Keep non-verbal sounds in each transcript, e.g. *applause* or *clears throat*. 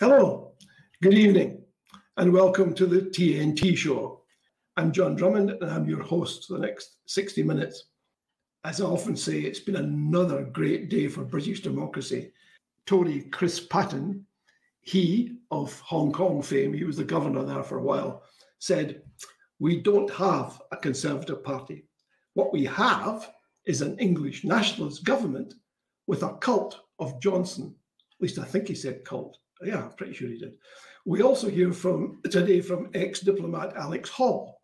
Hello, good evening, and welcome to the TNT show. I'm John Drummond, and I'm your host for the next 60 minutes. As I often say, it's been another great day for British democracy. Tory Chris Patten, he of Hong Kong fame, he was the governor there for a while, said, We don't have a Conservative Party. What we have is an English nationalist government with a cult of Johnson. At least I think he said cult. Yeah, I'm pretty sure he did. We also hear from today from ex diplomat Alex Hall,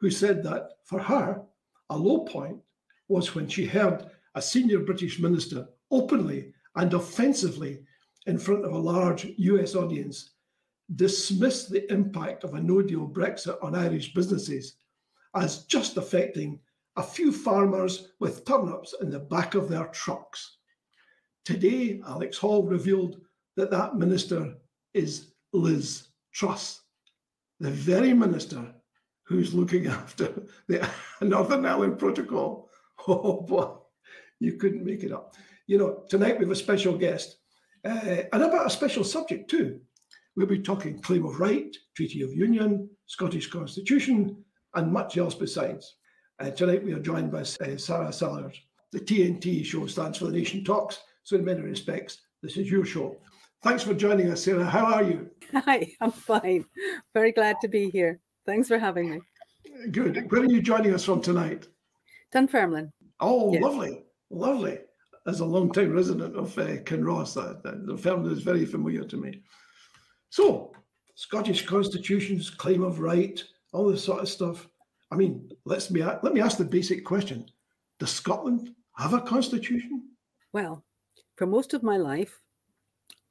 who said that for her, a low point was when she heard a senior British minister openly and offensively in front of a large US audience dismiss the impact of a no deal Brexit on Irish businesses as just affecting a few farmers with turnips in the back of their trucks. Today, Alex Hall revealed that that minister is Liz Truss, the very minister who's looking *laughs* after the *laughs* Northern Ireland Protocol. Oh boy, you couldn't make it up. You know, tonight we have a special guest uh, and about a special subject too. We'll be talking claim of right, Treaty of Union, Scottish Constitution, and much else besides. Uh, tonight we are joined by uh, Sarah Salyers. The TNT show stands for The Nation Talks, so in many respects, this is your show. Thanks for joining us, Sarah. How are you? *laughs* Hi, I'm fine. Very glad to be here. Thanks for having me. Good. Where are you joining us from tonight? Dunfermline. Oh, yes. lovely, lovely. As a long-time resident of uh, Kinross, that, that Dunfermline is very familiar to me. So, Scottish constitutions, claim of right, all this sort of stuff. I mean, let's me let me ask the basic question: Does Scotland have a constitution? Well, for most of my life,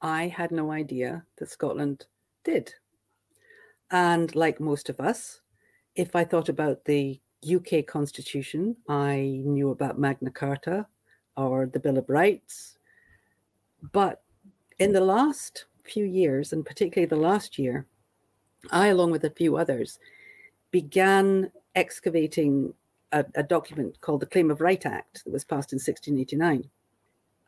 I had no idea that Scotland did. And like most of us, if I thought about the UK Constitution, I knew about Magna Carta or the Bill of Rights. But in the last few years, and particularly the last year, I, along with a few others, began excavating a, a, document called the Claim of Right Act that was passed in 1689.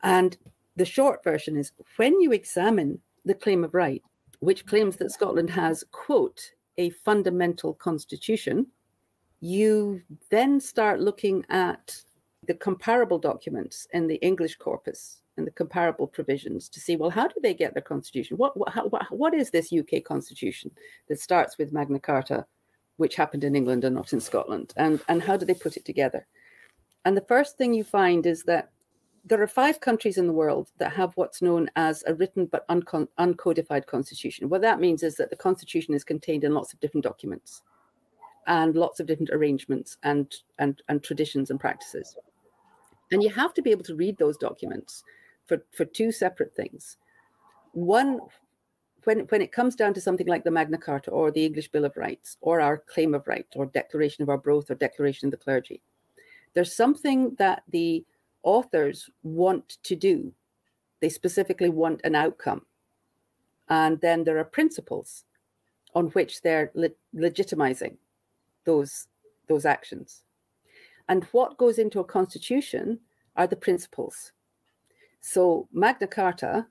And the short version is when you examine the claim of right, which claims that Scotland has, quote, a fundamental constitution, you then start looking at the comparable documents in the English corpus and the comparable provisions to see, well, how do they get their constitution? What, what, how, what is this UK constitution that starts with Magna Carta, which happened in England and not in Scotland? And, and how do they put it together? And the first thing you find is that there are five countries in the world that have what's known as a written but uncon- uncodified constitution. What that means is that the constitution is contained in lots of different documents and lots of different arrangements and, and, and traditions and practices. And you have to be able to read those documents for, for two separate things. One, when, when it comes down to something like the Magna Carta or the English Bill of Rights or our Claim of Right or Declaration of Arbroath or Declaration of the Clergy, there's something that the authors want to do. They specifically want an outcome. And then there are principles on which they're le- legitimizing those, those actions. And what goes into a constitution are the principles. So Magna Carta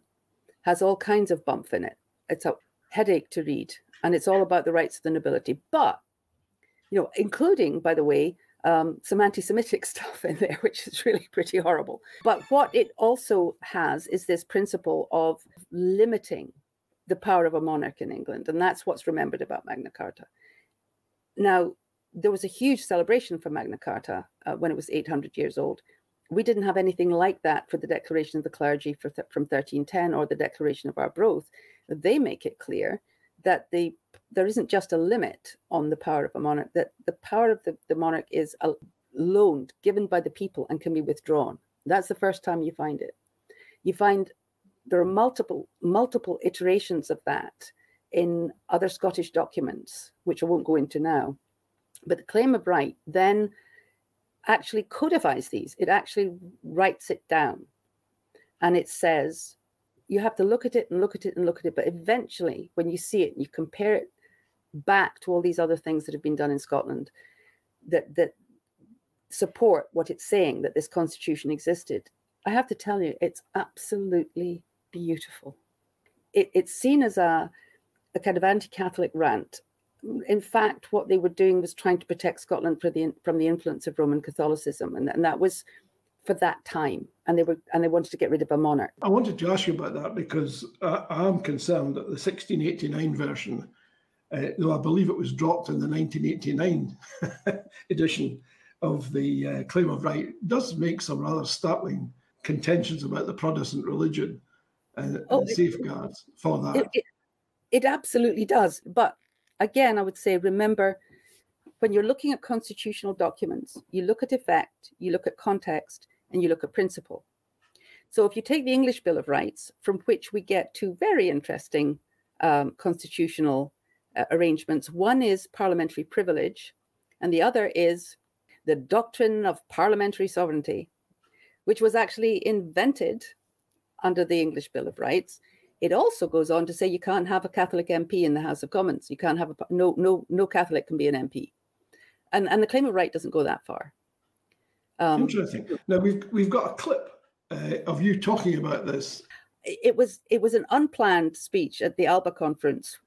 has all kinds of bump in it. It's a headache to read, and it's all about the rights of the nobility. But, you know, including, by the way, um, some anti Semitic *laughs* stuff in there, which is really pretty horrible. But what it also has is this principle of limiting the power of a monarch in England. And that's what's remembered about Magna Carta. Now, there was a huge celebration for Magna Carta uh, when it was 800 years old. We didn't have anything like that for the Declaration of the Clergy th- from 1310 or the Declaration of Arbroath. They make it clear that the there isn't just a limit on the power of a monarch, that the power of the, the monarch is a, loaned, given by the people, and can be withdrawn. That's the first time you find it. You find there are multiple, multiple iterations of that in other Scottish documents, which I won't go into now. But the claim of right then actually codifies these. It actually writes it down. And it says, you have to look at it and look at it and look at it. But eventually, when you see it and you compare it back to all these other things that have been done in Scotland that that support what it's saying that this constitution existed, I have to tell you, it's absolutely beautiful. it, it's seen as a, a kind of anti-Catholic rant. In fact, what they were doing was trying to protect Scotland the, from the influence of Roman Catholicism, and, and that was for that time, and they were and they wanted to get rid of a monarch. I wanted to ask you about that because I, I'm concerned that the 1689 version, uh, though I believe it was dropped in the 1989 *laughs* edition of the uh, claim of right, does make some rather startling contentions about the Protestant religion and, oh, and safeguards it, for that. It, it, it absolutely does, but again, I would say remember when you're looking at constitutional documents, you look at effect, you look at context, and you look at principle. So if you take the English Bill of Rights, from which we get two very interesting um, constitutional uh, arrangements, one is parliamentary privilege, and the other is the doctrine of parliamentary sovereignty, which was actually invented under the English Bill of Rights. It also goes on to say you can't have a Catholic MP in the House of Commons. You can't have a no no no Catholic can be an MP, and and the claim of right doesn't go that far. Um, Interesting. Now we've we've got a clip uh, of you talking about this. It was it was an unplanned speech at the Alba conference.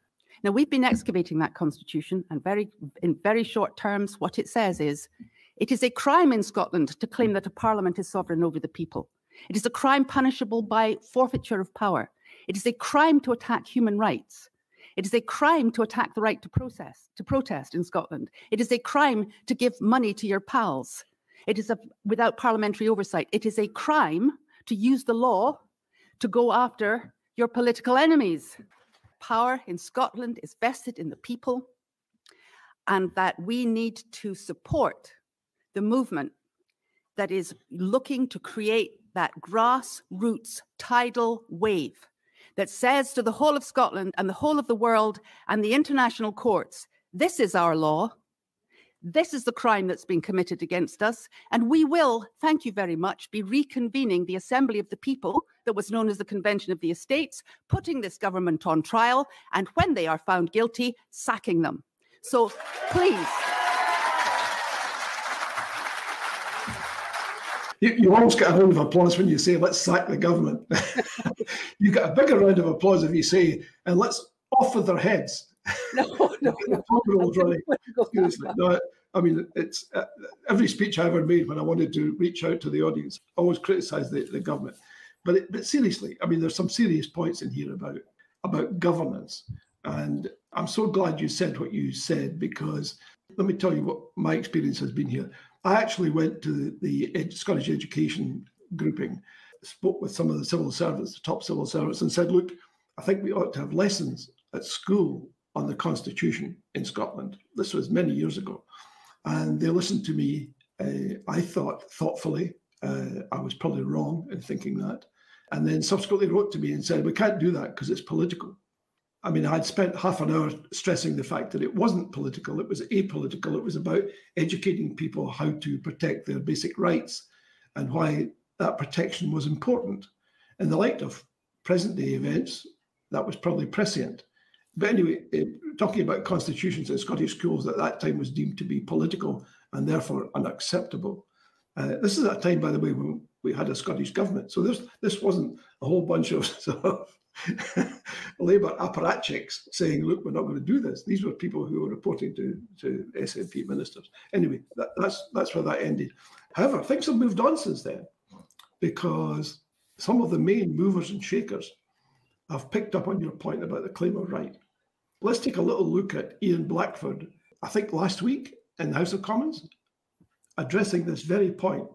Now we've been excavating that constitution, and very in very short terms, what it says is, it is a crime in Scotland to claim that a parliament is sovereign over the people. It is a crime punishable by forfeiture of power. It is a crime to attack human rights. It is a crime to attack the right to process, to protest in Scotland. It is a crime to give money to your pals. It is a, without parliamentary oversight. It is a crime to use the law to go after your political enemies. Power in Scotland is vested in the people, and that we need to support the movement that is looking to create that grassroots tidal wave that says to the whole of Scotland and the whole of the world and the international courts, this is our law. This is the crime that's been committed against us. And we will, thank you very much, be reconvening the Assembly of the People that was known as the Convention of the Estates, putting this government on trial, and when they are found guilty, sacking them. So please. You, you always get a round of applause when you say, let's sack the government. *laughs* you get a bigger round of applause if you say, and let's off with their heads. *laughs* No, no, no. Seriously, no. I mean, it's uh, every speech I ever made when I wanted to reach out to the audience, I always criticised the, the government. But it, but seriously, I mean, there's some serious points in here about about governance, and I'm so glad you said what you said because let me tell you what my experience has been here. I actually went to the, the Scottish Education grouping, spoke with some of the civil servants, the top civil servants, and said, "Look, I think we ought to have lessons at school on the Constitution in Scotland. This was many years ago. And they listened to me, uh, I thought, thoughtfully. Uh, I was probably wrong in thinking that. And then subsequently wrote to me and said, We can't do that because it's political. I mean, I'd spent half an hour stressing the fact that it wasn't political, it was apolitical. It was about educating people how to protect their basic rights and why that protection was important. In the light of present day events, that was probably prescient. But anyway, uh, talking about constitutions in Scottish schools at that time was deemed to be political and therefore unacceptable. Uh, this is a time, by the way, when we had a Scottish government. So this this wasn't a whole bunch of, *laughs* sort of Labour apparatchiks saying, "Look, we're not going to do this." These were people who were reporting to to SNP ministers. Anyway, that, that's that's where that ended. However, things have moved on since then because some of the main movers and shakers have picked up on your point about the claim of right. Let's take a little look at Ian Blackford, I think last week in the House of Commons, addressing this very point.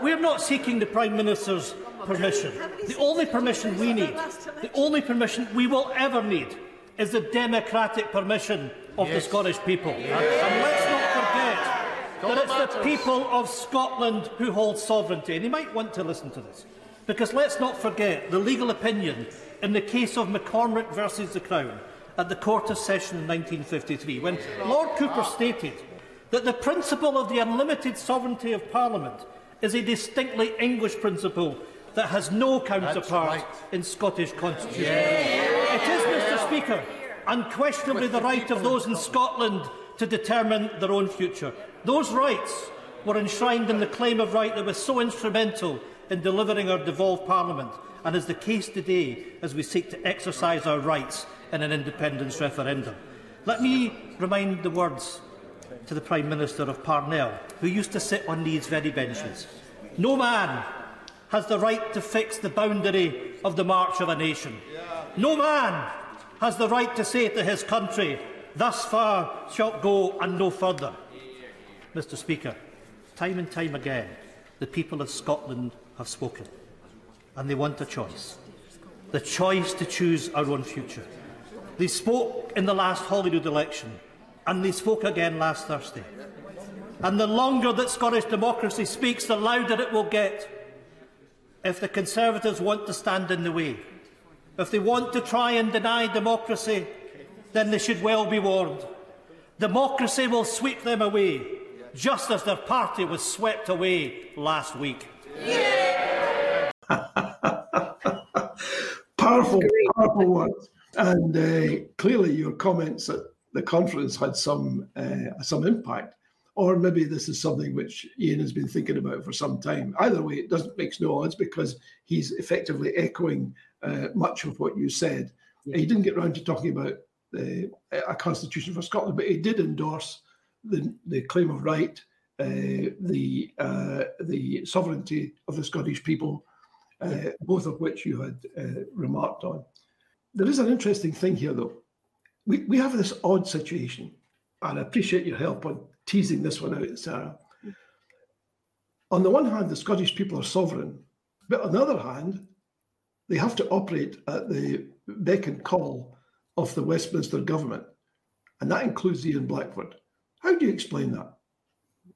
We're not seeking the Prime Minister's permission. The only permission we need, the only permission we will ever need, is the democratic permission of yes. the Scottish people. Yes. And let's not forget that it's the people of Scotland who hold sovereignty. And you might want to listen to this. Because let's not forget the legal opinion in the case of MacCormick versus the Crown at the Court of Session in 1953, when Lord Cooper stated that the principle of the unlimited sovereignty of Parliament is a distinctly English principle that has no counterpart right. in Scottish constitution. Yeah. It is, Mr Speaker, unquestionably the right of those in Scotland to determine their own future. Those rights were enshrined in the claim of right that was so instrumental in delivering our devolved parliament and is the case today as we seek to exercise our rights in an independence referendum. Let me remind the words to the Prime Minister of Parnell, who used to sit on these very benches. No man has the right to fix the boundary of the march of a nation. No man has the right to say to his country, thus far shalt go and no further. Mr Speaker, time and time again, the people of Scotland have spoken, and they want a choice. The choice to choose our own future. They spoke in the last Holyrood election, and they spoke again last Thursday. And the longer that Scottish democracy speaks, the louder it will get. If the Conservatives want to stand in the way, if they want to try and deny democracy, then they should well be warned. Democracy will sweep them away, just as their party was swept away last week. Yeah. *laughs* powerful, powerful words. And uh, clearly, your comments at the conference had some uh, some impact. Or maybe this is something which Ian has been thinking about for some time. Either way, it doesn't makes no odds because he's effectively echoing uh, much of what you said. Yeah. He didn't get around to talking about the, a constitution for Scotland, but he did endorse the, the claim of right, uh, the uh, the sovereignty of the Scottish people, uh, both of which you had uh, remarked on. There is an interesting thing here, though. We, we have this odd situation, and I appreciate your help on teasing this one out, Sarah. On the one hand, the Scottish people are sovereign, but on the other hand, they have to operate at the beck and call of the Westminster government, and that includes Ian Blackford. How do you explain that?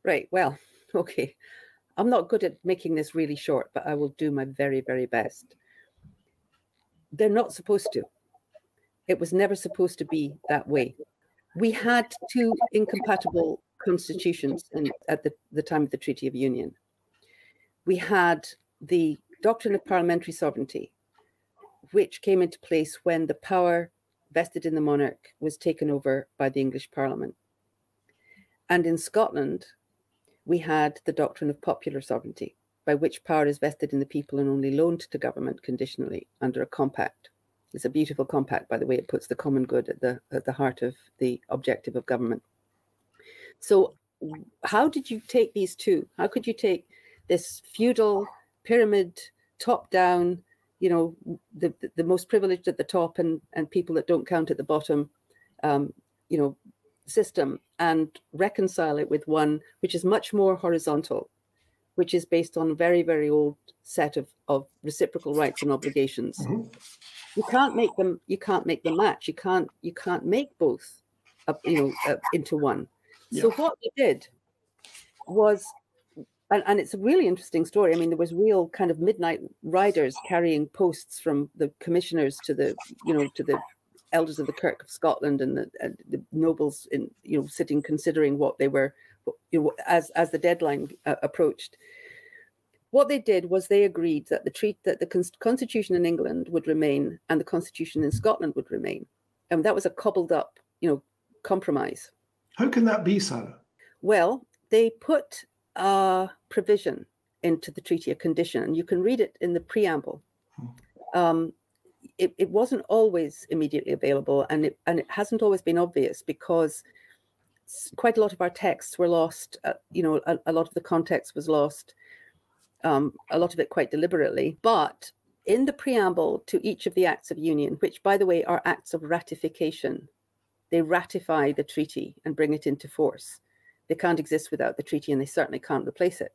Right. Well, *laughs* okay. I'm not good at making this really short, but I will do my very, very best. They're not supposed to. It was never supposed to be that way. We had two incompatible constitutions in, at the, the time of the Treaty of Union. We had the doctrine of parliamentary sovereignty, which came into place when the power vested in the monarch was taken over by the English Parliament. And in Scotland, we had the doctrine of popular sovereignty, by which power is vested in the people and only loaned to government conditionally under a compact. It's a beautiful compact, by the way, it puts the common good at the, at the heart of the objective of government. So, how did you take these two? How could you take this feudal pyramid, top down, you know, the, the most privileged at the top and, and people that don't count at the bottom, um, you know, system and reconcile it with one which is much more horizontal, which is based on a very, very old set of, of reciprocal rights and obligations. Mm-hmm. You can't make them, you can't make them match. You can't, you can't make both, uh, you know, uh, into one. Yeah. So what we did was and, and, it's a really interesting story. I mean, there was real kind of midnight riders carrying posts from the commissioners to the, you know, to the elders of the Kirk of Scotland and the, and the nobles in, you know, sitting considering what they were, you know, as as the deadline uh, approached. What they did was they agreed that the treat that the constitution in England would remain and the constitution in Scotland would remain, and that was a cobbled up, you know, compromise. How can that be, Sarah? Well, they put a provision into the treaty, a condition, and you can read it in the preamble. Hmm. Um, it, it wasn't always immediately available, and it and it hasn't always been obvious because quite a lot of our texts were lost. Uh, you know, a, a, lot of the context was lost. Um, a lot of it quite deliberately, but in the preamble to each of the acts of union, which, by the way, are acts of ratification, they ratify the treaty and bring it into force. They can't exist without the treaty, and they certainly can't replace it.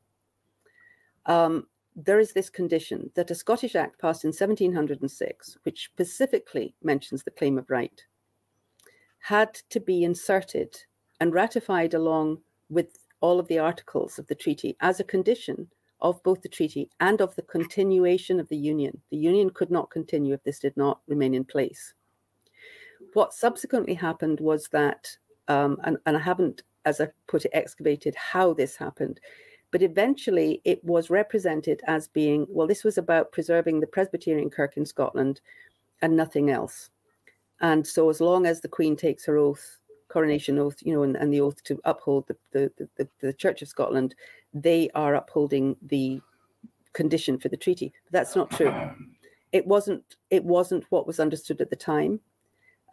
Um, there is this condition that a Scottish Act passed in 1706, which specifically mentions the claim of right, had to be inserted and ratified along with all of the articles of the treaty as a condition of both the treaty and of the continuation of the union. The union could not continue if this did not remain in place. What subsequently happened was that, um, and, and I haven't as I put it, excavated how this happened. But eventually it was represented as being, well, this was about preserving the Presbyterian Kirk in Scotland and nothing else. And so as long as the Queen takes her oath, coronation oath, you know, and, and the oath to uphold the, the, the, the Church of Scotland, they are upholding the condition for the treaty. But that's not true. *clears throat* it wasn't it wasn't what was understood at the time.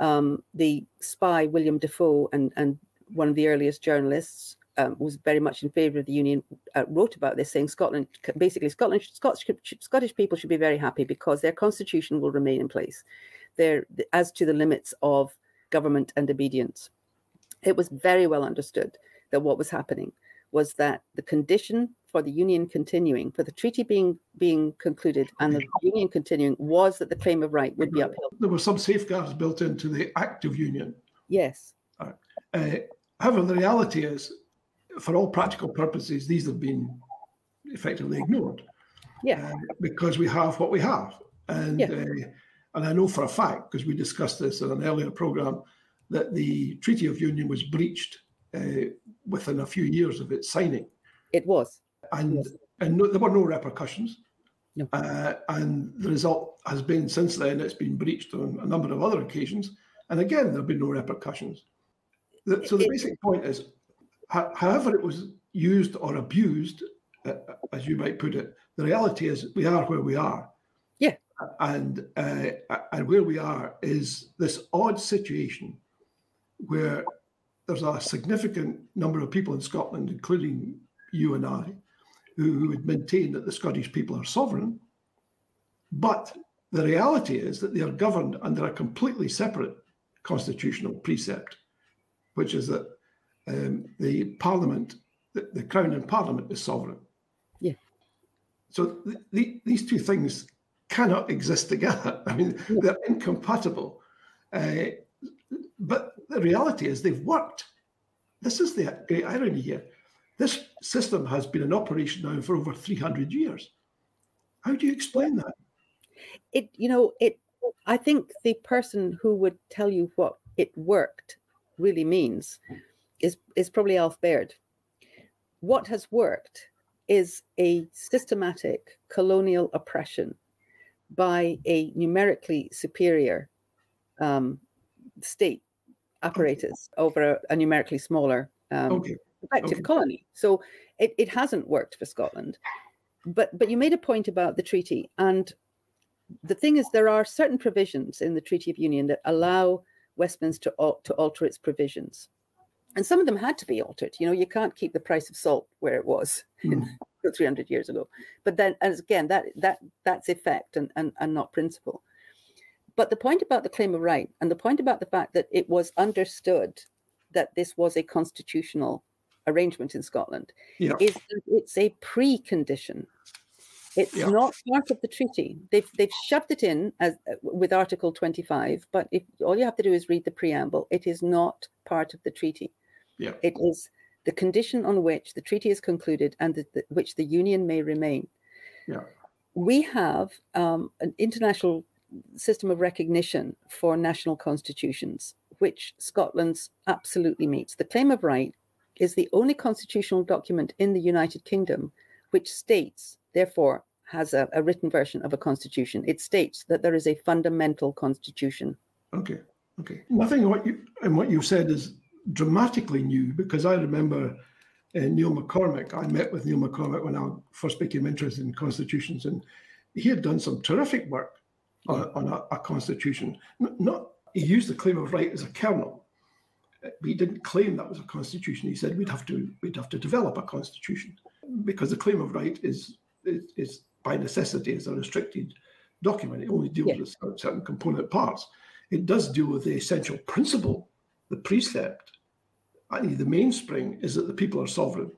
Um, the spy William Defoe and and one of the earliest journalists um, was very much in favour of the union. Uh, wrote about this, saying Scotland basically Scotland Scottish, Scottish people should be very happy because their constitution will remain in place. There as to the limits of government and obedience, it was very well understood that what was happening was that the condition for the union continuing, for the treaty being being concluded and the union continuing, was that the claim of right would be upheld. There were some safeguards built into the Act of Union. Yes. Uh, however, the reality is, for all practical purposes, these have been effectively ignored. Yeah. Uh, because we have what we have, and yeah. uh, and I know for a fact because we discussed this in an earlier program that the Treaty of Union was breached uh, within a few years of its signing. It was. And, yes. and no, there were no repercussions. No. Uh, and the result has been since then, it's been breached on a number of other occasions. And again, there have been no repercussions. The, so the it, basic point is, however it was used or abused, uh, as you might put it, the reality is we are where we are. Yeah. And uh, and where we are is this odd situation where there's a significant number of people in Scotland, including you and I, who would maintain that the Scottish people are sovereign. But the reality is that they are governed under a completely separate constitutional precept, which is that um, the Parliament, the, the, Crown and Parliament is sovereign. Yeah. So th- th- these two things cannot exist together. *laughs* I mean, they're incompatible. Uh, but the reality is they've worked. This is the great irony here. This system has been in operation now for over 300 years. How do you explain that? It, you know, it. I think the person who would tell you what it worked really means is is probably Alf Baird. What has worked is a systematic colonial oppression by a numerically superior um, state apparatus over a, a numerically smaller um, okay. effective okay. colony. So it, it hasn't worked for Scotland. But but you made a point about the treaty, and the thing is, there are certain provisions in the Treaty of Union that allow Westminster to, to alter its provisions, and some of them had to be altered. You know, you can't keep the price of salt where it was *laughs* mm. 300 years ago. But then, as again, that that that's effect and, and, and not principle. But the point about the claim of right and the point about the fact that it was understood that this was a constitutional arrangement in Scotland yeah. is that it's a precondition. It's yeah. not part of the treaty. They've they've shoved it in as with Article 25, but if all you have to do is read the preamble, it is not part of the treaty. Yeah. It is the condition on which the treaty is concluded and the, the, which the union may remain. Yeah. We have um, an international system of recognition for national constitutions, which Scotland's absolutely meets. The Claim of Right is the only constitutional document in the United Kingdom which states, therefore, has a, a written version of a constitution. It states that there is a fundamental constitution. Okay. Okay. Nothing what you and what you said is dramatically new because I remember uh, Neil MacCormick. I met with Neil MacCormick when I first became interested in constitutions, and he had done some terrific work on, on a, a, constitution. Not he used the claim of right as a kernel, eh, but he didn't claim that was a constitution. He said we'd have to we'd have to develop a constitution because the claim of right is is, is by necessity is a restricted document. It only deals yeah. with certain component parts. It does deal with the essential principle, the precept. I think the mainspring is that the people are sovereign.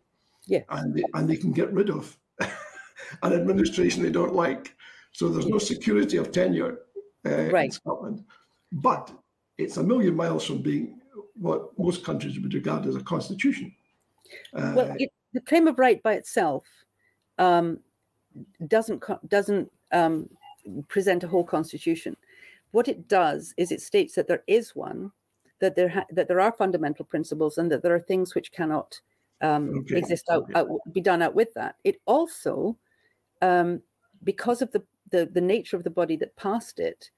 Yeah. And they, and they can get rid of *laughs* an administration they don't like. So there's no security of tenure uh, right. in Scotland. But it's a million miles from being what most countries would regard as a constitution. Uh, well, it, the claim of right by itself um, doesn't doesn't um, present a whole constitution. What it does is it states that there is one, that there ha- that there are fundamental principles, and that there are things which cannot um, okay. exist out, okay. out, be done out with that. It also, um, because of the the, the nature of the body that passed it,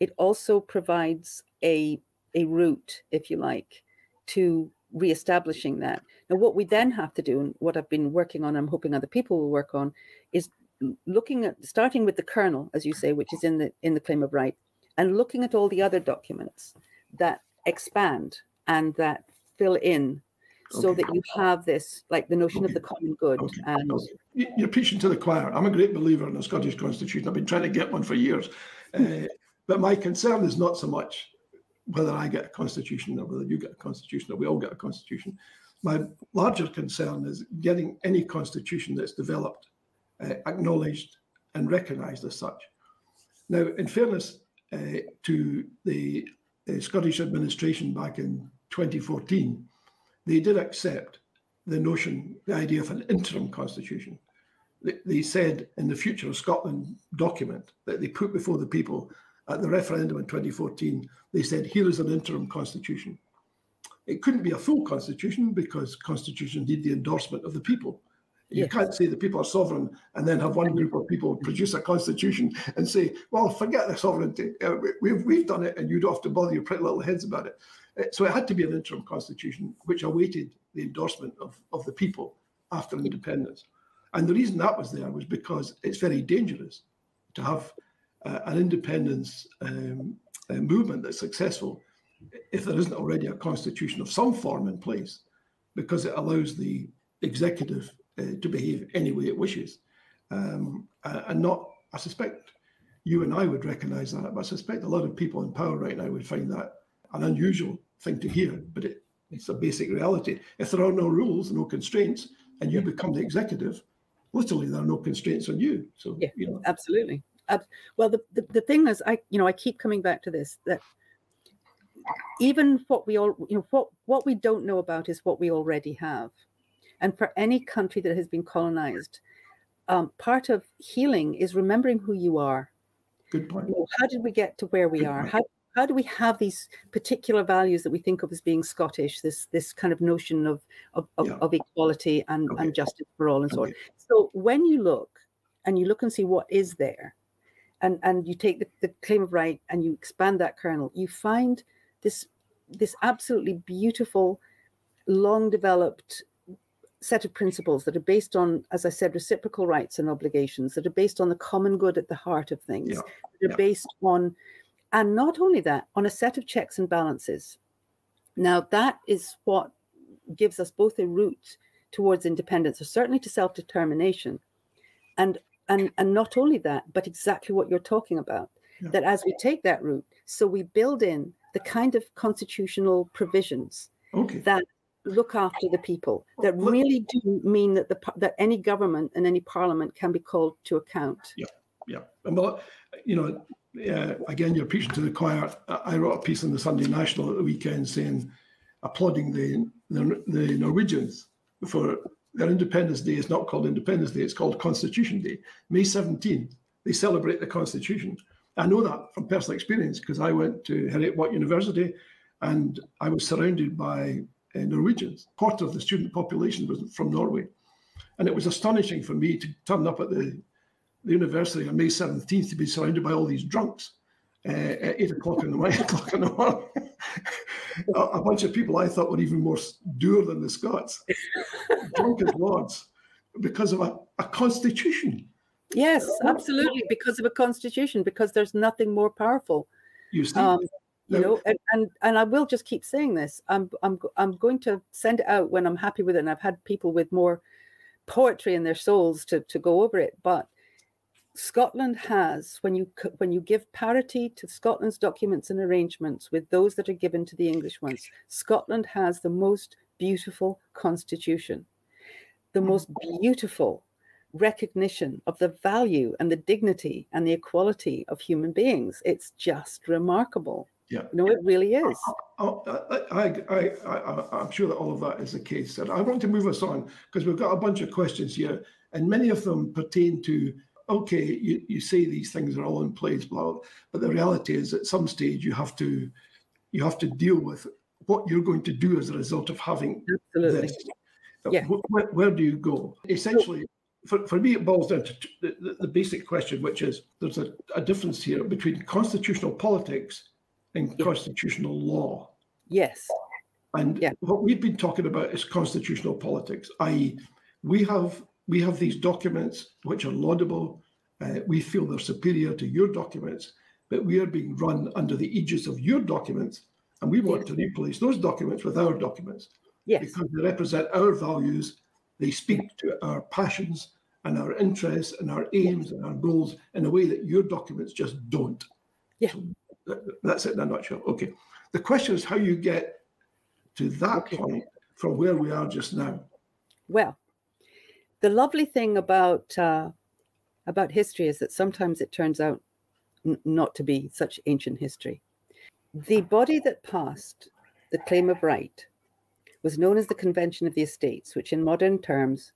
it also provides a, a route, if you like, to reestablishing that. Now, what we then have to do, and what I've been working on, I'm hoping other people will work on, is looking at starting with the kernel, as you say, which is in the in the claim of right, and looking at all the other documents that expand and that fill in so Okay. that you have this like the notion of the common good Okay. and You- You're preaching to the choir. I'm a great believer in the Scottish Constitution. I've been trying to get one for years. Uh, but my concern is not so much whether I get a constitution or whether you get a constitution or we all get a constitution. My larger concern is getting any constitution that's developed, uh, acknowledged, and recognised as such. Now, in fairness uh, to the uh, Scottish administration back in 2014, they did accept the notion, the idea of an interim constitution. They, said in the Future of Scotland document that they put before the people at the referendum in 2014, they said, here is an interim constitution. It couldn't be a full constitution because constitutions need the endorsement of the people. You Yes. can't say the people are sovereign and then have one group of people produce a constitution and say, well, forget the sovereignty. Uh, we- we've, we've done it and you don't have to bother your pretty little heads about it. Uh, So it had to be an interim constitution which awaited the endorsement of, of the people after independence. And the reason that was there was because it's very dangerous to have uh, an independence um, uh, movement that's successful if there isn't already a constitution of some form in place, because it allows the executive uh, to behave any way it wishes. Um, uh, and not, I suspect you and I would recognize that, but I suspect a lot of people in power right now would find that an unusual thing to hear, but it, it's a basic reality. If there are no rules, no constraints, and you become the executive, literally there are no constraints on you. So, Yeah. you know, absolutely Ab- well the, the the thing is i you know i keep coming back to this that even what we all you know what what we don't know about is what we already have and for any country that has been colonized um, part of healing is remembering who you are good point. you know, how did we get to where we Good are point. how how do we have these particular values that we think of as being Scottish? This this kind of notion of of, of, Yeah. of equality and, Okay. and justice for all and so on. So when you look and you look and see what is there, and and you take the, the claim of right and you expand that kernel, you find this this absolutely beautiful, long developed set of principles that are based on, as I said, reciprocal rights and obligations, that are based on the common good at the heart of things, Yeah, that are yeah. based on, and not only that, on a set of checks and balances. Now, that is what gives us both a route towards independence, or certainly to self determination. And, and, and not only that, but exactly what you're talking about. Yeah. That as we take that route, so we build in the kind of constitutional provisions Okay. that look after the people, that really do mean that the that any government and any parliament can be called to account. Yeah, yeah, and well, you know, uh, again, you're preaching to the choir. I wrote a piece in the Sunday National at the weekend saying, applauding the the, the Norwegians for their Independence Day. It's not called Independence Day; it's called Constitution Day. May 17th, they celebrate the Constitution. I know that from personal experience because I went to Heriot Watt University, and I was surrounded by uh, Norwegians. Quarter of the student population was from Norway, and it was astonishing for me to turn up at the the university on May 17th to be surrounded by all these drunks uh, at eight o'clock in the morning. *laughs* O'clock in the morning. *laughs* a, a bunch of people I thought were even more dour than the Scots, *laughs* drunk as lords, because of a, a constitution. Yes, absolutely, because of a constitution, because there's nothing more powerful. You see, Um, you know, and, and and I will just keep saying this. I'm I'm I'm going to send it out when I'm happy with it, and I've had people with more poetry in their souls to to go over it. But Scotland has, when you when you give parity to Scotland's documents and arrangements with those that are given to the English ones, Scotland has the most beautiful constitution, the hmm. most beautiful recognition of the value and the dignity and the equality of human beings. It's just remarkable. Yeah. No, it really oh, is. Oh, oh, I, I, I, I, I'm sure that all of that is the case. And I want to move us on because we've got a bunch of questions here, and many of them pertain to okay, you, you say these things are all in place, blah, blah, but the reality is at some stage you have to you have to deal with what you're going to do as a result of having Absolutely. this. Yeah. Where, where do you go? Essentially, for, for me, it boils down to the, the, basic question, which is there's a, a difference here between constitutional politics and Yeah. constitutional law. Yes. And Yeah. what we've been talking about is constitutional politics, i.e., we have we have these documents which are laudable. Uh, we feel they're superior to your documents, but we are being run under the aegis of your documents, and we want Yes. to replace those documents with our documents Yes. because they represent our values. They speak to our passions and our interests and our aims and our goals in a way that your documents just don't. Yeah. So that- that's it in a nutshell. Okay. The question is how you get to that Okay. point from where we are just now. Well, the lovely thing about uh, about history is that sometimes it turns out n- not to be such ancient history. The body that passed the claim of right was known as the Convention of the Estates, which in modern terms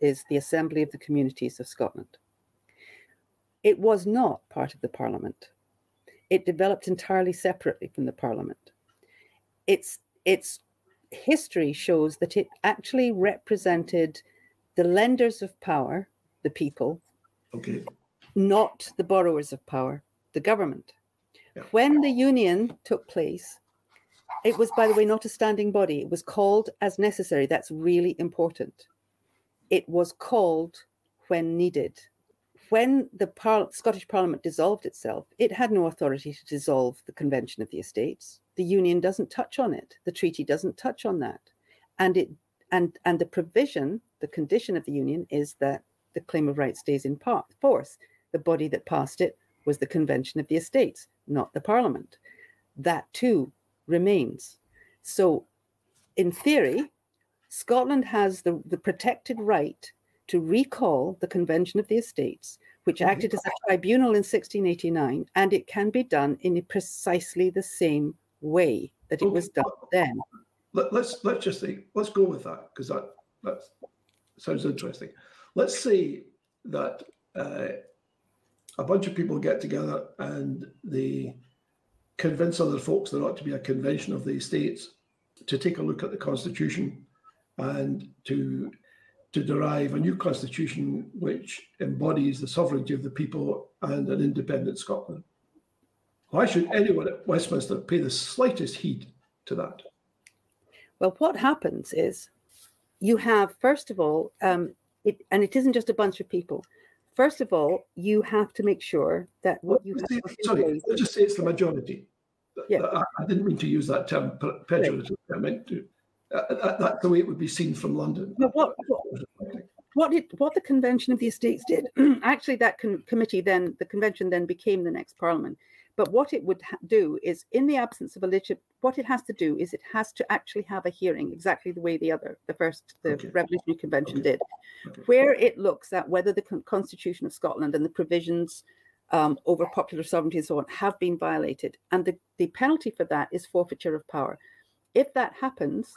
is the Assembly of the Communities of Scotland. It was not part of the Parliament. It developed entirely separately from the Parliament. Its its history shows that it actually represented the lenders of power, the people, Okay. not the borrowers of power, the government. Yeah. When the union took place, it was, by the way, not a standing body. It was called as necessary. That's really important. It was called when needed. When the par- Scottish Parliament dissolved itself, it had no authority to dissolve the Convention of the Estates. The Union doesn't touch on it. The treaty doesn't touch on that. And it and and the provision, the condition of the Union is that the claim of right stays in part, force. The body that passed it was the Convention of the Estates, not the Parliament. That too remains. So, in theory, Scotland has the, the protected right to recall the Convention of the Estates, which acted as a tribunal in 1689, and it can be done in precisely the same way that it was done then. Let, let's let's just say let's go with that because that that sounds interesting. Let's say that uh, a bunch of people get together and they convince other folks there ought to be a convention of the estates to take a look at the constitution and to to derive a new constitution which embodies the sovereignty of the people and an independent Scotland. Why should anyone at Westminster pay the slightest heed to that? Well, what happens is you have, first of all, um, it, and it isn't just a bunch of people. First of all, you have to make sure that what you have sorry, just say it's the majority. Yeah. I, I didn't mean to use that term pe- pejoratively. I meant to. Uh, that, that's the way it would be seen from London. But what, what, what it what the Convention of the Estates did, *clears throat* actually, that con- committee then the convention then became the next Parliament. But what it would ha- do is, in the absence of a legit, what it has to do is it has to actually have a hearing, exactly the way the other, the first, the Okay. Revolutionary Convention Okay. did, Okay. where it looks at whether the Con- Constitution of Scotland and the provisions um, over popular sovereignty and so on have been violated, and the, the penalty for that is forfeiture of power. If that happens,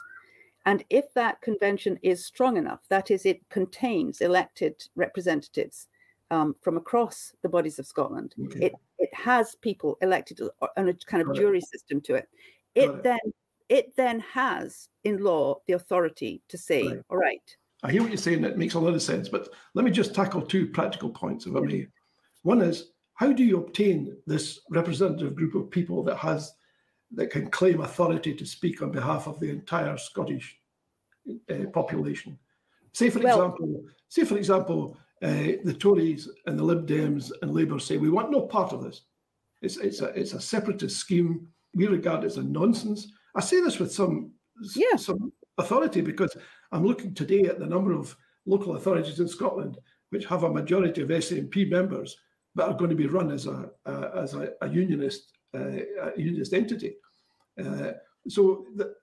and if that convention is strong enough, that is, it contains elected representatives um, from across the bodies of Scotland, it, it has people elected on a kind of jury system to it. It. then it then has in law the authority to say, Right. all right, I hear what you're saying. It makes a lot of sense. But let me just tackle two practical points, if I may. One is how do you obtain this representative group of people that has that can claim authority to speak on behalf of the entire Scottish uh, population? Say, for Well- example, say for example, uh, the Tories and the Lib Dems and Labour say we want no part of this. It's it's a it's a separatist scheme. We regard it as a nonsense. I say this with some Yeah. some authority because I'm looking today at the number of local authorities in Scotland which have a majority of SNP members but are going to be run as a, a as a, a unionist uh, a unionist entity. Uh, so the,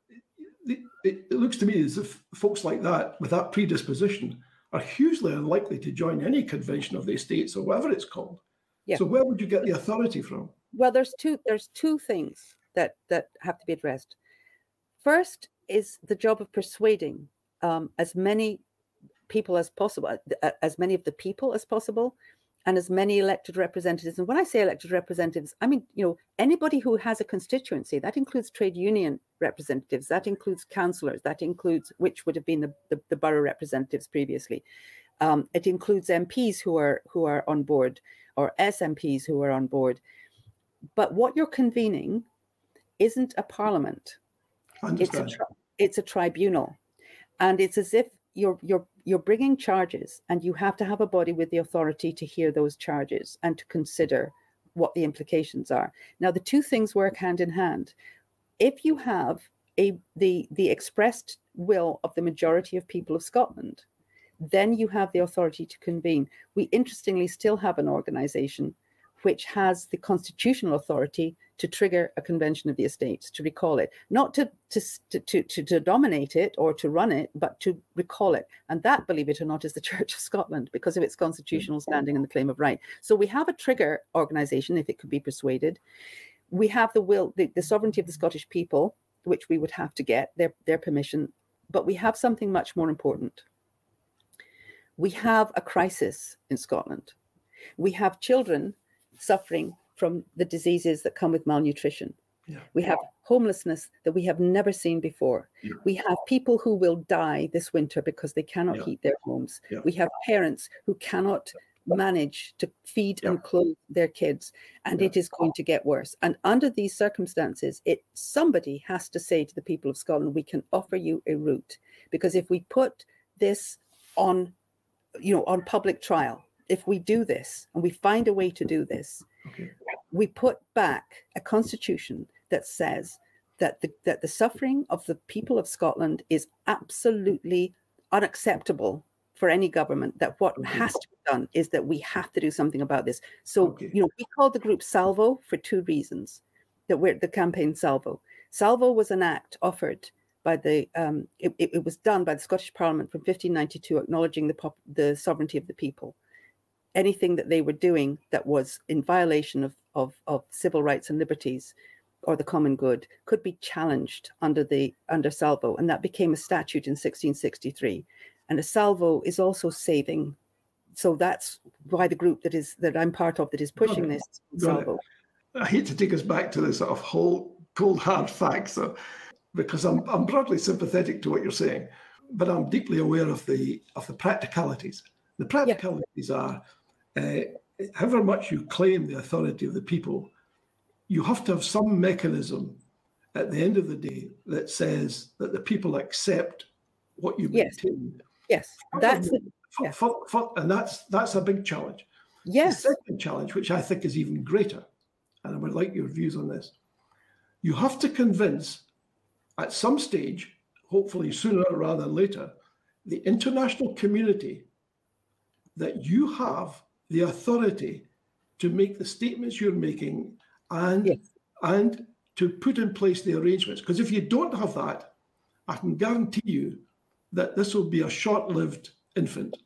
the, it, it looks to me as if folks like that with that predisposition are hugely unlikely to join any convention of the estates or whatever it's called. Yeah. So where would you get the authority from? well, there's two there's two things that that have to be addressed. First is the job of persuading um, as many people as possible, uh, uh, as many of the people as possible, and as many elected representatives. And when I say elected representatives, I mean you know anybody who has a constituency. That includes trade union representatives. That includes councillors. That includes which would have been the, the, the borough representatives previously. Um, it includes MPs who are who are on board or SMPs who are on board. But what you're convening isn't a parliament it's a tri- it's a tribunal and it's as if you're you're you're bringing charges and you have to have a body with the authority to hear those charges and to consider what the implications are. Now, the two things work hand in hand. If you have a the the expressed will of the majority of people of Scotland, then you have the authority to convene. We interestingly still have an organization which has the constitutional authority to trigger a convention of the estates, to recall it, not to, to, to, to, to dominate it or to run it, but to recall it. And that, believe it or not, is the *laughs* Church of Scotland because of its constitutional mm-hmm. standing and the claim of right. So we have a trigger organization, if it could be persuaded. We have the will, the, the sovereignty of the Scottish people, which we would have to get their, their permission. But we have something much more important. We have a crisis in Scotland. We have children suffering from the diseases that come with malnutrition. Yeah. We have homelessness that we have never seen before. Yeah. We have people who will die this winter because they cannot yeah. heat their homes. We have parents who cannot manage to feed and clothe their kids and it is going to get worse and under these circumstances it somebody has to say to the people of Scotland we can offer you a route because if we put this on you know on public trial if we do this and we find a way to do this, okay. we put back a constitution that says that the, that the suffering of the people of Scotland is absolutely unacceptable for any government that what okay. has to be done is that we have to do something about this so okay. you know we called the group salvo for two reasons that we're the campaign salvo salvo was an act offered by the um, it, it, was done by the scottish parliament from 1592 acknowledging the pop, the sovereignty of the people anything that they were doing that was in violation of, of, of civil rights and liberties or the common good could be challenged under the under salvo. And that became a statute in 1663 and a salvo is also saving. So that's why the group that is that i'm part of that is pushing this salvo. I hate to take us back to the sort of whole cold hard facts though, because I'm, I'm broadly sympathetic to what you're saying but i'm deeply aware of the of the practicalities. The practicalities yeah. are uh, however much you claim the authority of the people, you have to have some mechanism at the end of the day that says that the people accept what you yes. maintain. Yes, that's the, for, for, for, and that's that's a big challenge. Yes, the second challenge, which I think is even greater, and I would like your views on this. You have to convince, at some stage, hopefully sooner rather than later, the international community that you have the authority to make the statements you're making and yes. and to put in place the arrangements. Because if you don't have that, I can guarantee you that this will be a short-lived infant.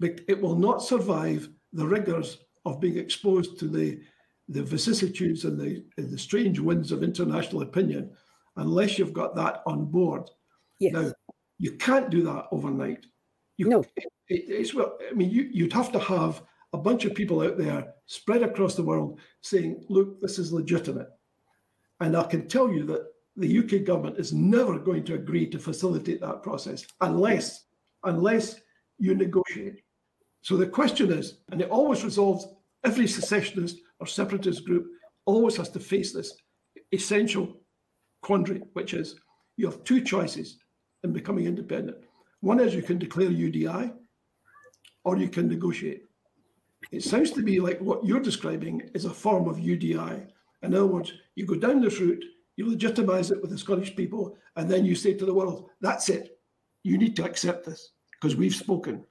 It will not survive the rigors of being exposed to the the vicissitudes and the, and the strange winds of international opinion unless you've got that on board. Yes. Now, you can't do that overnight. You, no. It, it's well, I mean, you, you'd have to have a bunch of people out there spread across the world saying, look, this is legitimate. And I can tell you that the UK government is never going to agree to facilitate that process unless, unless you negotiate. So the question is, and it always resolves, every secessionist or separatist group always has to face this essential quandary, which is you have two choices in becoming independent. One is you can declare UDI or you can negotiate. It sounds to me like what you're describing is a form of UDI. In other words, you go down this route, you legitimize it with the Scottish people, and then you say to the world, that's it. You need to accept this because we've spoken.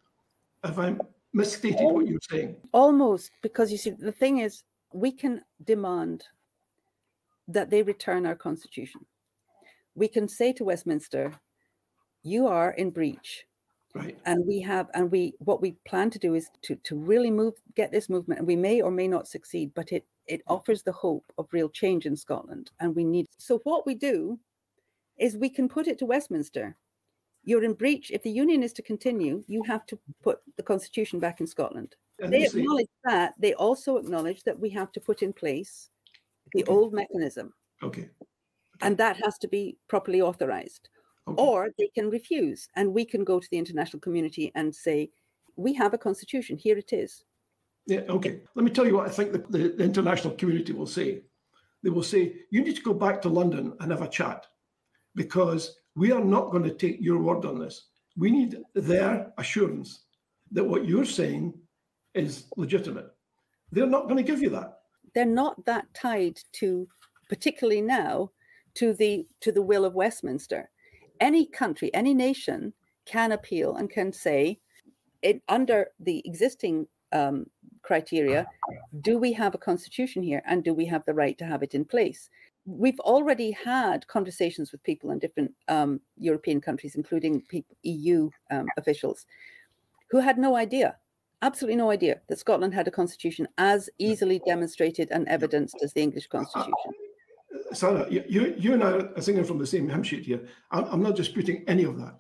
Have I misstated what you're saying? Almost, because you see, the thing is, we can demand that they return our constitution. We can say to Westminster, you are in breach Right. And we have, and we, what we plan to do is to to really move, get this movement, and we may or may not succeed, but it it offers the hope of real change in Scotland, and we need. So what we do is we can put it to Westminster. You're in breach. If the union is to continue, you have to put the constitution back in Scotland. And they acknowledge that. They also acknowledge that we have to put in place the okay. old mechanism. Okay. okay. And that has to be properly authorized. Okay. Or they can refuse, and we can go to the international community and say, we have a constitution, here it is. Yeah, okay. Let me tell you what I think the, the, the international community will say. They will say, you need to go back to London and have a chat because we are not going to take your word on this. We need their assurance that what you're saying is legitimate. They're not going to give you that. They're not that tied to, particularly now, to the to the will of Westminster. Any country, any nation can appeal and can say, it, under the existing um, criteria, do we have a constitution here and do we have the right to have it in place? We've already had conversations with people in different um, European countries, including EU um, officials, who had no idea, absolutely no idea, that Scotland had a constitution as easily demonstrated and evidenced as the English constitution. Sarah, you, you and I are singing from the same hymn sheet here. I'm, I'm not disputing any of that.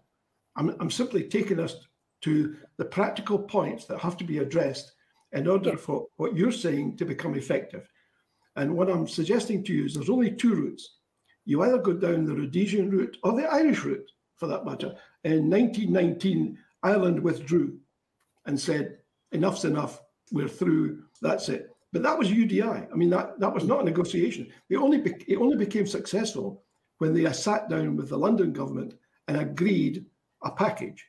I'm, I'm simply taking us to the practical points that have to be addressed in order yeah. for what you're saying to become effective. And what I'm suggesting to you is there's only two routes. You either go down the Rhodesian route or the Irish route, for that matter. In 1919, Ireland withdrew and said, enough's enough, we're through, that's it. But that was UDI. I mean, that, that was not a negotiation. It only, it only became successful when they sat down with the London government and agreed a package.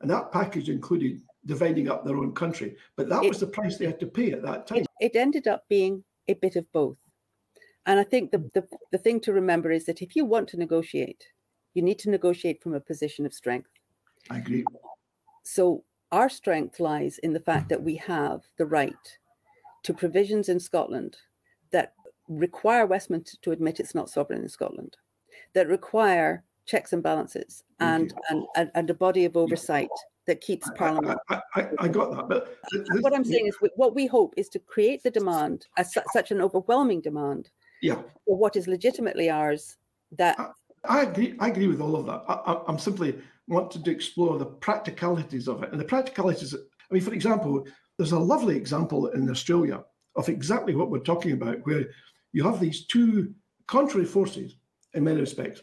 And that package included dividing up their own country. But that it, was the price they had to pay at that time. It, it ended up being a bit of both. And I think the, the, the thing to remember is that if you want to negotiate, you need to negotiate from a position of strength. I agree. So our strength lies in the fact that we have the right to provisions in Scotland that require Westminster to admit it's not sovereign in Scotland, that require checks and balances and, and, and, a body of oversight that keeps Parliament. I, I, I got that, but this, what I'm saying is, what we hope is to create the demand, as such an overwhelming demand, yeah, for what is legitimately ours. That I, I agree. I agree with all of that. I, am simply wanting to explore the practicalities of it, and the practicalities. I mean, for example, there's a lovely example in Australia of exactly what we're talking about, where you have these two contrary forces in many respects.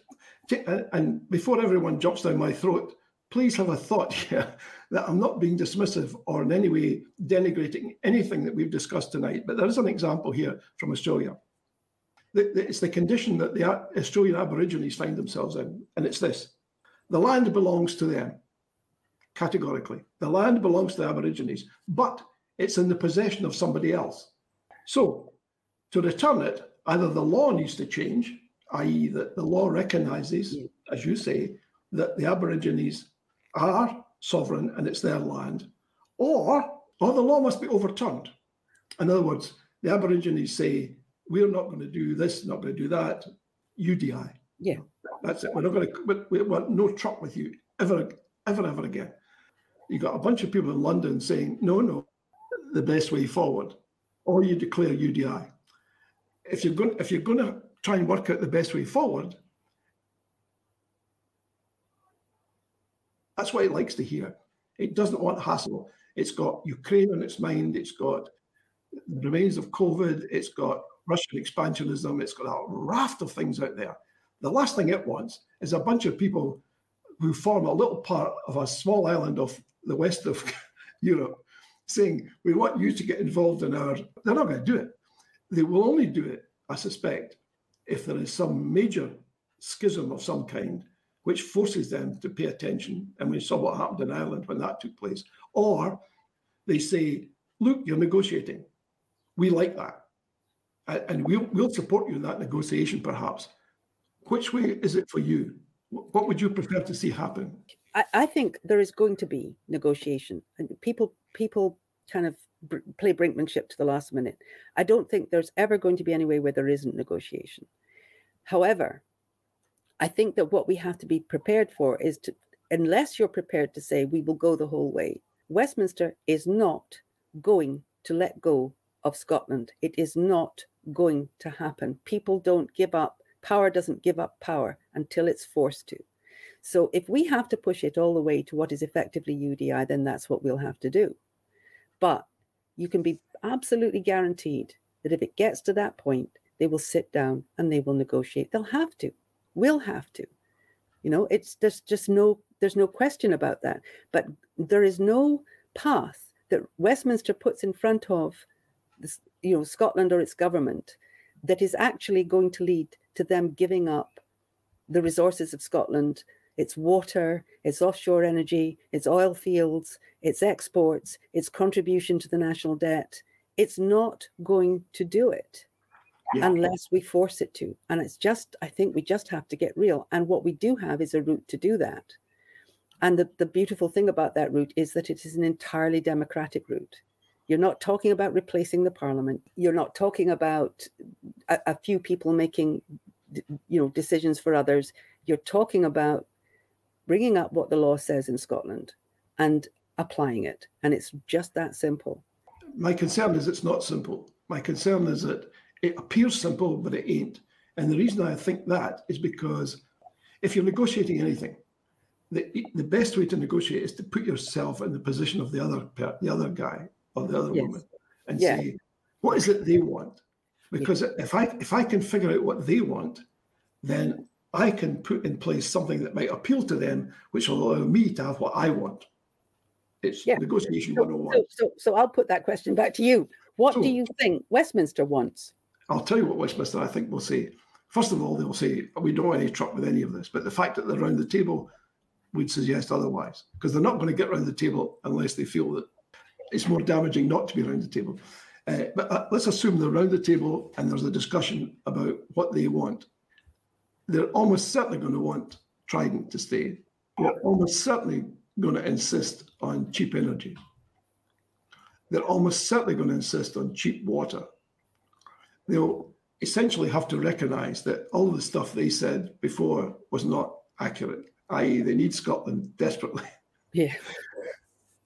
Uh, and before everyone jumps down my throat, please have a thought *laughs* here that I'm not being dismissive or in any way denigrating anything that we've discussed tonight. But there is an example here from Australia. It's the condition that the Australian Aborigines find themselves in, and it's this the land belongs to them categorically. The land belongs to the Aborigines, but it's in the possession of somebody else. So, to return it, either the law needs to change, i.e., that the law recognizes, as you say, that the Aborigines are sovereign and it's their land, or, or the law must be overturned. In other words, the Aborigines say, we're not going to do this, not going to do that. UDI. Yeah. That's it. We're not going to, we want no truck with you ever, ever, ever again you got a bunch of people in London saying, no, no, the best way forward, or you declare UDI. If you're going, if you're going to try and work out the best way forward, that's what it likes to hear. It doesn't want hassle. It's got Ukraine on its mind. It's got the remains of COVID. It's got Russian expansionism. It's got a raft of things out there. The last thing it wants is a bunch of people who form a little part of a small island of the west of *laughs* Europe saying, we want you to get involved in our, they're not going to do it. They will only do it, I suspect, if there is some major schism of some kind which forces them to pay attention. And we saw what happened in Ireland when that took place. Or they say, look, you're negotiating. We like that. And we'll, we'll support you in that negotiation, perhaps. Which way is it for you? What would you prefer to see happen? I, I think there is going to be negotiation, and people people kind of br- play brinkmanship to the last minute. I don't think there's ever going to be any way where there isn't negotiation. However, I think that what we have to be prepared for is to, unless you're prepared to say we will go the whole way, Westminster is not going to let go of Scotland. It is not going to happen. People don't give up. Power doesn't give up power until it's forced to. So if we have to push it all the way to what is effectively UDI, then that's what we'll have to do. But you can be absolutely guaranteed that if it gets to that point, they will sit down and they will negotiate. They'll have to. We'll have to. You know, it's there's just no there's no question about that. But there is no path that Westminster puts in front of this, you know, Scotland or its government that is actually going to lead to them giving up the resources of Scotland it's water, it's offshore energy, it's oil fields, it's exports, it's contribution to the national debt. It's not going to do it yeah. unless we force it to. And it's just, I think we just have to get real. And what we do have is a route to do that. And the, the beautiful thing about that route is that it is an entirely democratic route. You're not talking about replacing the parliament. You're not talking about a, a few people making, you know, decisions for others. You're talking about bringing up what the law says in Scotland and applying it. And it's just that simple. My concern is it's not simple. My concern is that it appears simple, but it ain't. And the reason I think that is because if you're negotiating anything, the, the best way to negotiate is to put yourself in the position of the other the other guy or the other yes. woman and yeah. say, what is it they want? Because yeah. if I if I can figure out what they want, then I can put in place something that might appeal to them, which will allow me to have what I want. It's yeah. negotiation so, 101. So, so, so I'll put that question back to you. What so, do you think Westminster wants? I'll tell you what Westminster I think will say. First of all, they'll say, we don't want any truck with any of this. But the fact that they're around the table would suggest otherwise, because they're not going to get around the table unless they feel that it's more damaging not to be around the table. Uh, but uh, let's assume they're around the table and there's a discussion about what they want. They're almost certainly going to want Trident to stay. They're almost certainly going to insist on cheap energy. They're almost certainly going to insist on cheap water. They'll essentially have to recognize that all the stuff they said before was not accurate i.e., they need Scotland desperately. Yeah.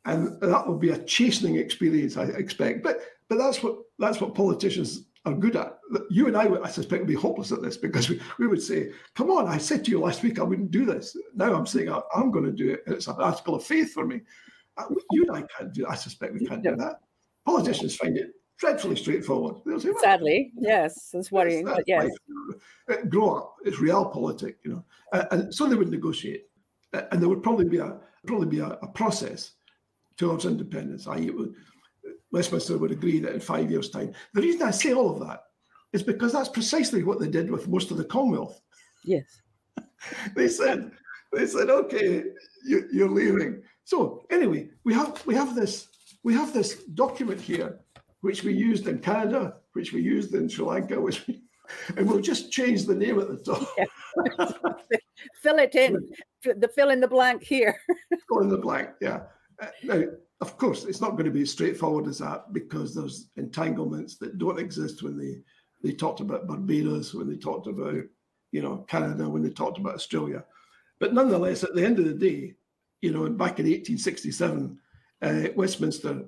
And that will be a chastening experience, I expect. But but that's what that's what politicians are good at. You and I, I suspect, would be hopeless at this because we, we would say, "Come on, I said to you last week I wouldn't do this. Now I'm saying I'm going to do it, and it's an article of faith for me." Uh, you and I can't do. I suspect we can't do that. Politicians find it dreadfully straightforward. Say, well, Sadly, yes, it's worrying. But yes, uh, grow up. It's realpolitik, you know, uh, and so they would negotiate, uh, and there would probably be a probably be a, a process towards independence. I.e., would, Westminster would agree that in five years' time. The reason I say all of that is because that's precisely what they did with most of the Commonwealth. Yes, *laughs* they said they said, okay, you, you're leaving. So anyway, we have we have this we have this document here which we used in Canada, which we used in Sri Lanka, which we, *laughs* and we'll just change the name at the top. *laughs* Yeah. fill it in, the fill in the blank here. fill in the blank, yeah. Uh, now, of course, it's not going to be as straightforward as that because there's entanglements that don't exist when they they talked about Barbados, when they talked about you know Canada, when they talked about Australia. But nonetheless, at the end of the day, you know, back in 1867, uh, Westminster,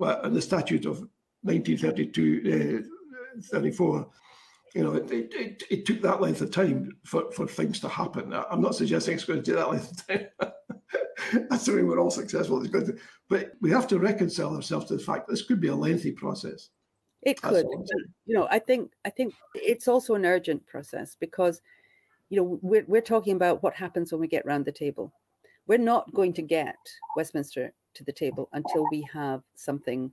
uh, the Statute of 1932, uh, 34, you know, it, it, it, took that length of time for, for things to happen. I'm not suggesting it's going to take that length of time. *laughs* *laughs* Assuming we're all successful, it's to, but we have to reconcile ourselves to the fact this could be a lengthy process. It could, you know. I think I think it's also an urgent process because, you know, we're we're talking about what happens when we get round the table. We're not going to get Westminster to the table until we have something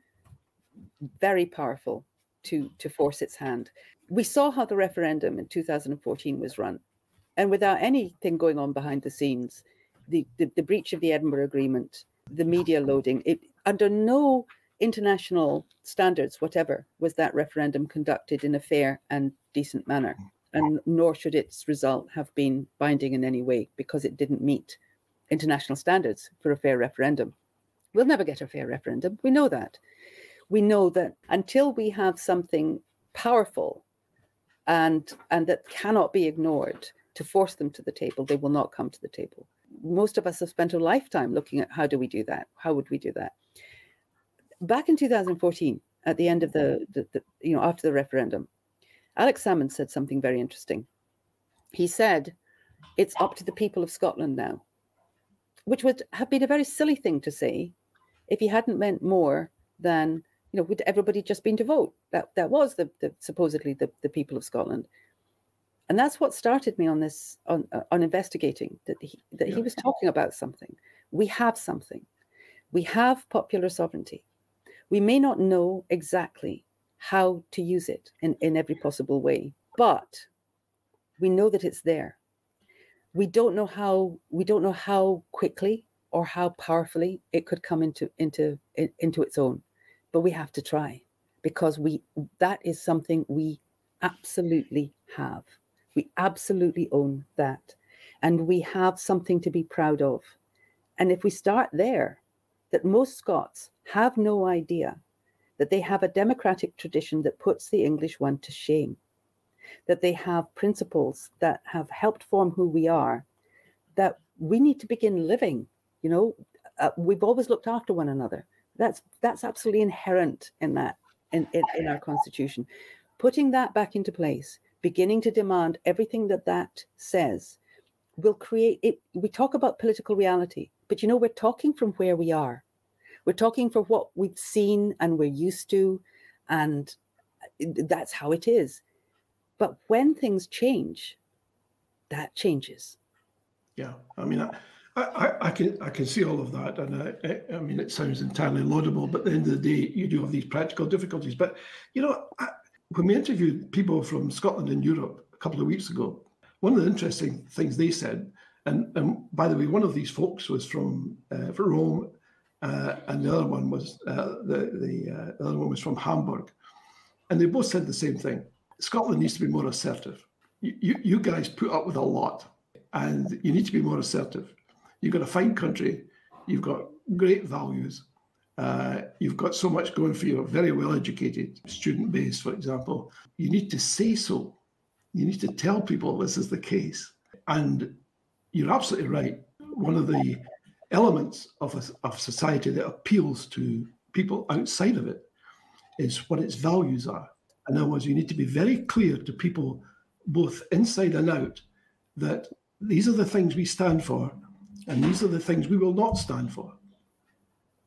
very powerful to, to force its hand. We saw how the referendum in 2014 was run. And without anything going on behind the scenes, the, the, the breach of the Edinburgh Agreement, the media loading, it under no international standards, whatever, was that referendum conducted in a fair and decent manner. And nor should its result have been binding in any way because it didn't meet international standards for a fair referendum. We'll never get a fair referendum. We know that we know that until we have something powerful and and that cannot be ignored to force them to the table, they will not come to the table. Most of us have spent a lifetime looking at how do we do that? How would we do that? Back in 2014, at the end of the, the, the you know after the referendum, Alex Salmond said something very interesting. He said, "It's up to the people of Scotland now," which would have been a very silly thing to say if he hadn't meant more than you know, would everybody just been to vote? That that was the, the supposedly the, the people of Scotland, and that's what started me on this on uh, on investigating that he that he was talking about something. We have something, we have popular sovereignty. We may not know exactly how to use it in, in every possible way, but we know that it's there. we don't know how we don't know how quickly or how powerfully it could come into into into its own but we have to try because we that is something we absolutely have we absolutely own that. And we have something to be proud of. And if we start there that most scots have no idea that they have a democratic tradition that puts the english one to shame that they have principles that have helped form who we are that we need to begin living you know uh, we've always looked after one another. That's that's absolutely inherent in that in, in, in our constitution. Putting that back into place beginning to demand everything that that says will create it we talk about political reality but you know we're talking from where we are we're talking for what we've seen and we're used to and that's how it is but when things change that changes yeah i mean I, I, I, can I can see all of that, and I, I, mean it sounds entirely laudable. But at the end of the day, you do have these practical difficulties. But you know, I, when we interviewed people from Scotland and Europe a couple of weeks ago, one of the interesting things they said, and, and by the way, one of these folks was from uh, from Rome, uh, and the other one was uh, the the, uh, the other one was from Hamburg, and they both said the same thing. Scotland needs to be more assertive. You, you, you guys put up with a lot, and you need to be more assertive You've got a fine country. You've got great values. Uh, you've got so much going for you, very well educated student base, for example. You need to say so. You need to tell people this is the case. And you're absolutely right. One of the elements of, a, of society that appeals to people outside of it is what its values are. In other words, you need to be very clear to people, both inside and out, that these are the things we stand for and these are the things we will not stand for.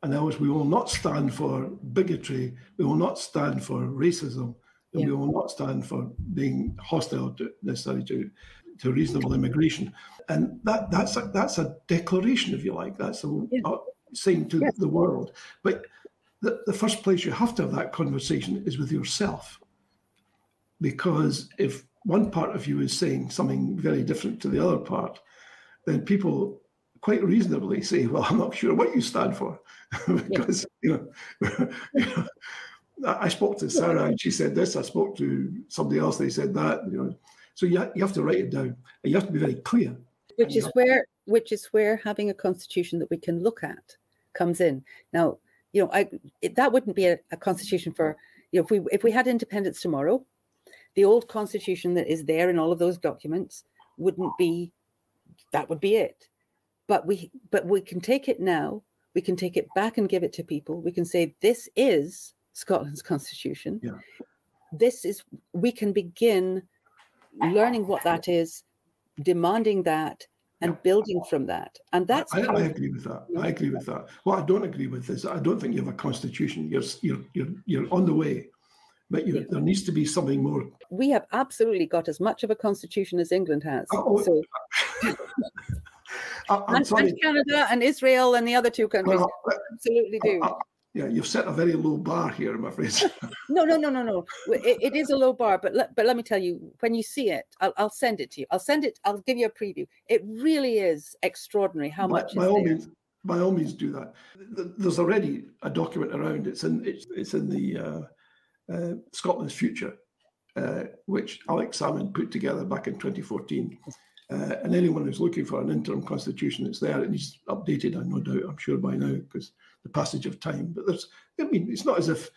And ours, we will not stand for bigotry, we will not stand for racism, and yeah. we will not stand for being hostile to necessarily to, to reasonable immigration. And that that's a, that's a declaration, if you like. That's a, yeah. saying to yeah. the world. But the, the first place you have to have that conversation is with yourself. Because if one part of you is saying something very different to the other part, then people quite reasonably say, "Well, I'm not sure what you stand for," *laughs* because you know, *laughs* you know, I spoke to Sarah and she said this. I spoke to somebody else; they said that. You know, so you you have to write it down and you have to be very clear. Which is where which is where having a constitution that we can look at comes in. Now, you know, I it, that wouldn't be a, a constitution for you know if we if we had independence tomorrow, the old constitution that is there in all of those documents wouldn't be that would be it but we but we can take it now we can take it back and give it to people we can say this is scotland's constitution. Yeah. this is we can begin learning what that is demanding that and building from that. And that's I, I, agree with that. I agree with that. What i don't agree with is i don't think you have a constitution. You're you're you're, you're on the way. But you, yeah. there needs to be something more. We have absolutely got as much of a constitution as england has oh, oh so *laughs* and, and, Canada and Israel and the other two countries well, absolutely do. Uh, yeah, you've set a very low bar here, I'm afraid. *laughs* no, no, no, no, no. It, it is a low bar, but let, but let me tell you, when you see it, I'll, I'll send it to you. I'll send it. I'll give you a preview. It really is extraordinary how by, much. By all there. means, by all means, do that. There's already a document around. It's in it's, it's in the uh, uh, Scotland's future, uh, which Alex Salmond put together back in 2014. Uh, and anyone who's looking for an interim constitution, it's there. It needs updated, I no doubt, I'm sure by now, because the passage of time. But there's, I mean, it's not as if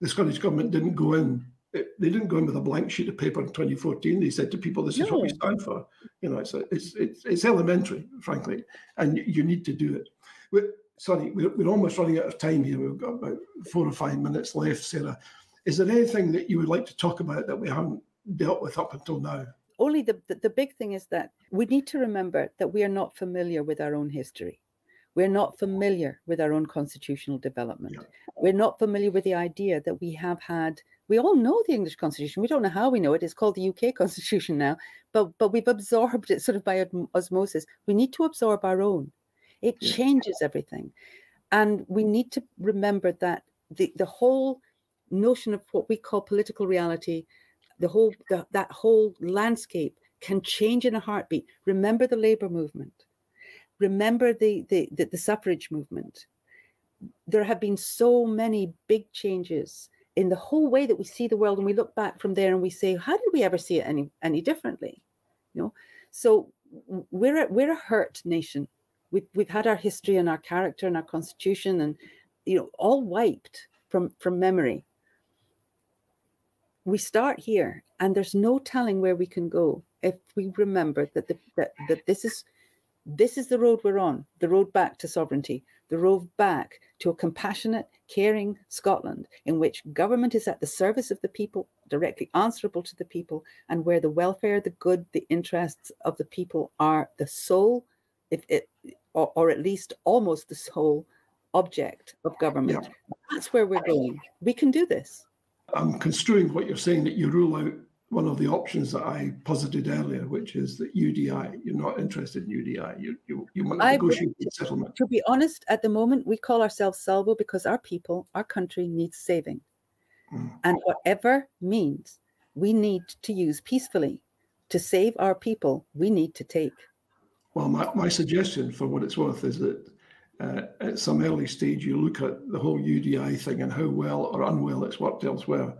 the Scottish government didn't go in. It, they didn't go in with a blank sheet of paper in 2014. They said to people, "This is no. what we stand for." You know, it's a, it's, it's it's elementary, frankly, and you, you need to do it. We're, sorry, we're, we're almost running out of time here. We've got about four or five minutes left, Sarah. Is there anything that you would like to talk about that we haven't dealt with up until now? Only the, the, the big thing is that we need to remember that we are not familiar with our own history. We're not familiar with our own constitutional development. Yeah. We're not familiar with the idea that we have had. We all know the English Constitution. We don't know how we know it. It's called the UK *laughs* Constitution now, but but we've absorbed it sort of by osmosis. We need to absorb our own. It yeah. changes everything, and we need to remember that the the whole notion of what we call political reality the whole the, that whole landscape can change in a heartbeat. Remember the labor movement. Remember the, the, the, the suffrage movement. There have been so many big changes in the whole way that we see the world and we look back from there and we say how did we ever see it any any differently you know so we're a, we're a hurt nation we've, we've had our history and our character and our constitution and you know all wiped from from memory we start here and there's no telling where we can go if we remember that the, that, that this is this is the road we're on the road back to sovereignty the road back to a compassionate caring scotland in which government is at the service of the people directly answerable to the people and where the welfare the good the interests of the people are the sole if it or, or at least almost the sole object of government. Yeah. That's where we're going. We can do this. I'm construing what you're saying that you rule out one of the options that I posited earlier, which is that UDI, you're not interested in UDI. You, you, you want to negotiate settlement. To be honest, at the moment, we call ourselves Salvo because our people, our country needs saving. Mm. And whatever means we need to use peacefully to save our people, we need to take. Well, my, my suggestion, for what it's worth, is that uh, at some early stage you look at the whole UDI thing and how well or unwell it's worked elsewhere,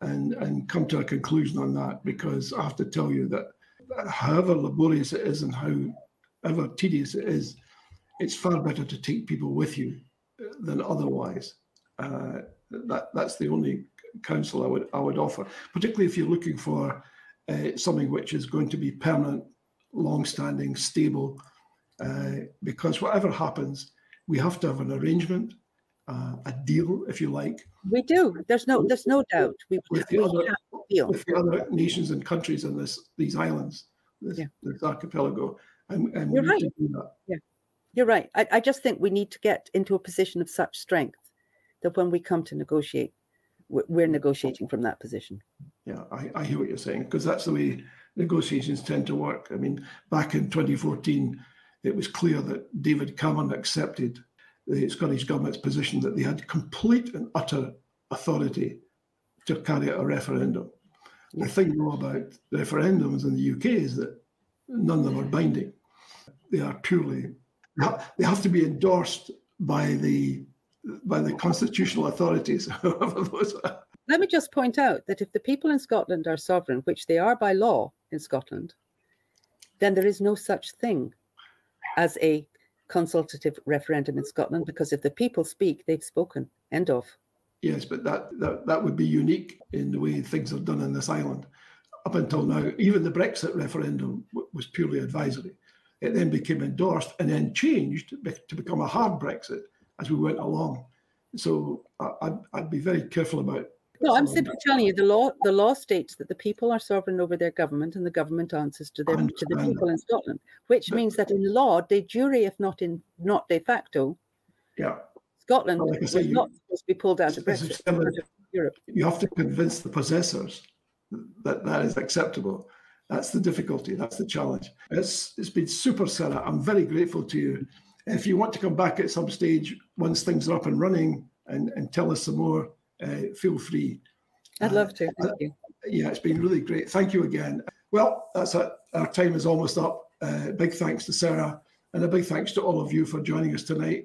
and and come to a conclusion on that. Because I have to tell you that, however laborious it is and however tedious it is, it's far better to take people with you than otherwise. Uh, that that's the only counsel I would I would offer, particularly if you're looking for uh, something which is going to be permanent long-standing, stable. Uh, because whatever happens, we have to have an arrangement, uh, a deal, if you like. We do. There's no. There's no doubt. We, with, the other, with the other nations and countries in this these islands, this, yeah. this archipelago, and, and You're right. Yeah, you're right. I, I just think we need to get into a position of such strength that when we come to negotiate, we're, we're negotiating from that position. Yeah, I, I hear what you're saying because that's the way negotiations tend to work. I mean, back in 2014, it was clear that David Cameron accepted the Scottish Government's position that they had complete and utter authority to carry out a referendum. The thing though about referendums in the UK is that none of them are binding. They are purely they have to be endorsed by the by the constitutional authorities, *laughs* Let me just point out that if the people in Scotland are sovereign, which they are by law in Scotland, then there is no such thing as a consultative referendum in Scotland because if the people speak, they've spoken. End of. Yes, but that, that, that would be unique in the way things are done in this island. Up until now, even the Brexit referendum was purely advisory. It then became endorsed and then changed to become a hard Brexit as we went along. So I'd, I'd be very careful about no, I'm simply telling you the law. The law states that the people are sovereign over their government, and the government answers to them to the people in Scotland, which but, means that in law, de jure, if not in not de facto, yeah, Scotland well, like is you, not supposed to be pulled out of Brexit. Europe. You have to convince the possessors that that is acceptable. That's the difficulty. That's the challenge. It's it's been super, Sarah. I'm very grateful to you. If you want to come back at some stage once things are up and running and, and tell us some more, uh, feel free. I'd love to. Thank you. Yeah, it's been really great. Thank you again. Well, that's it. Our time is almost up. Uh, big thanks to Sarah and a big thanks to all of you for joining us tonight.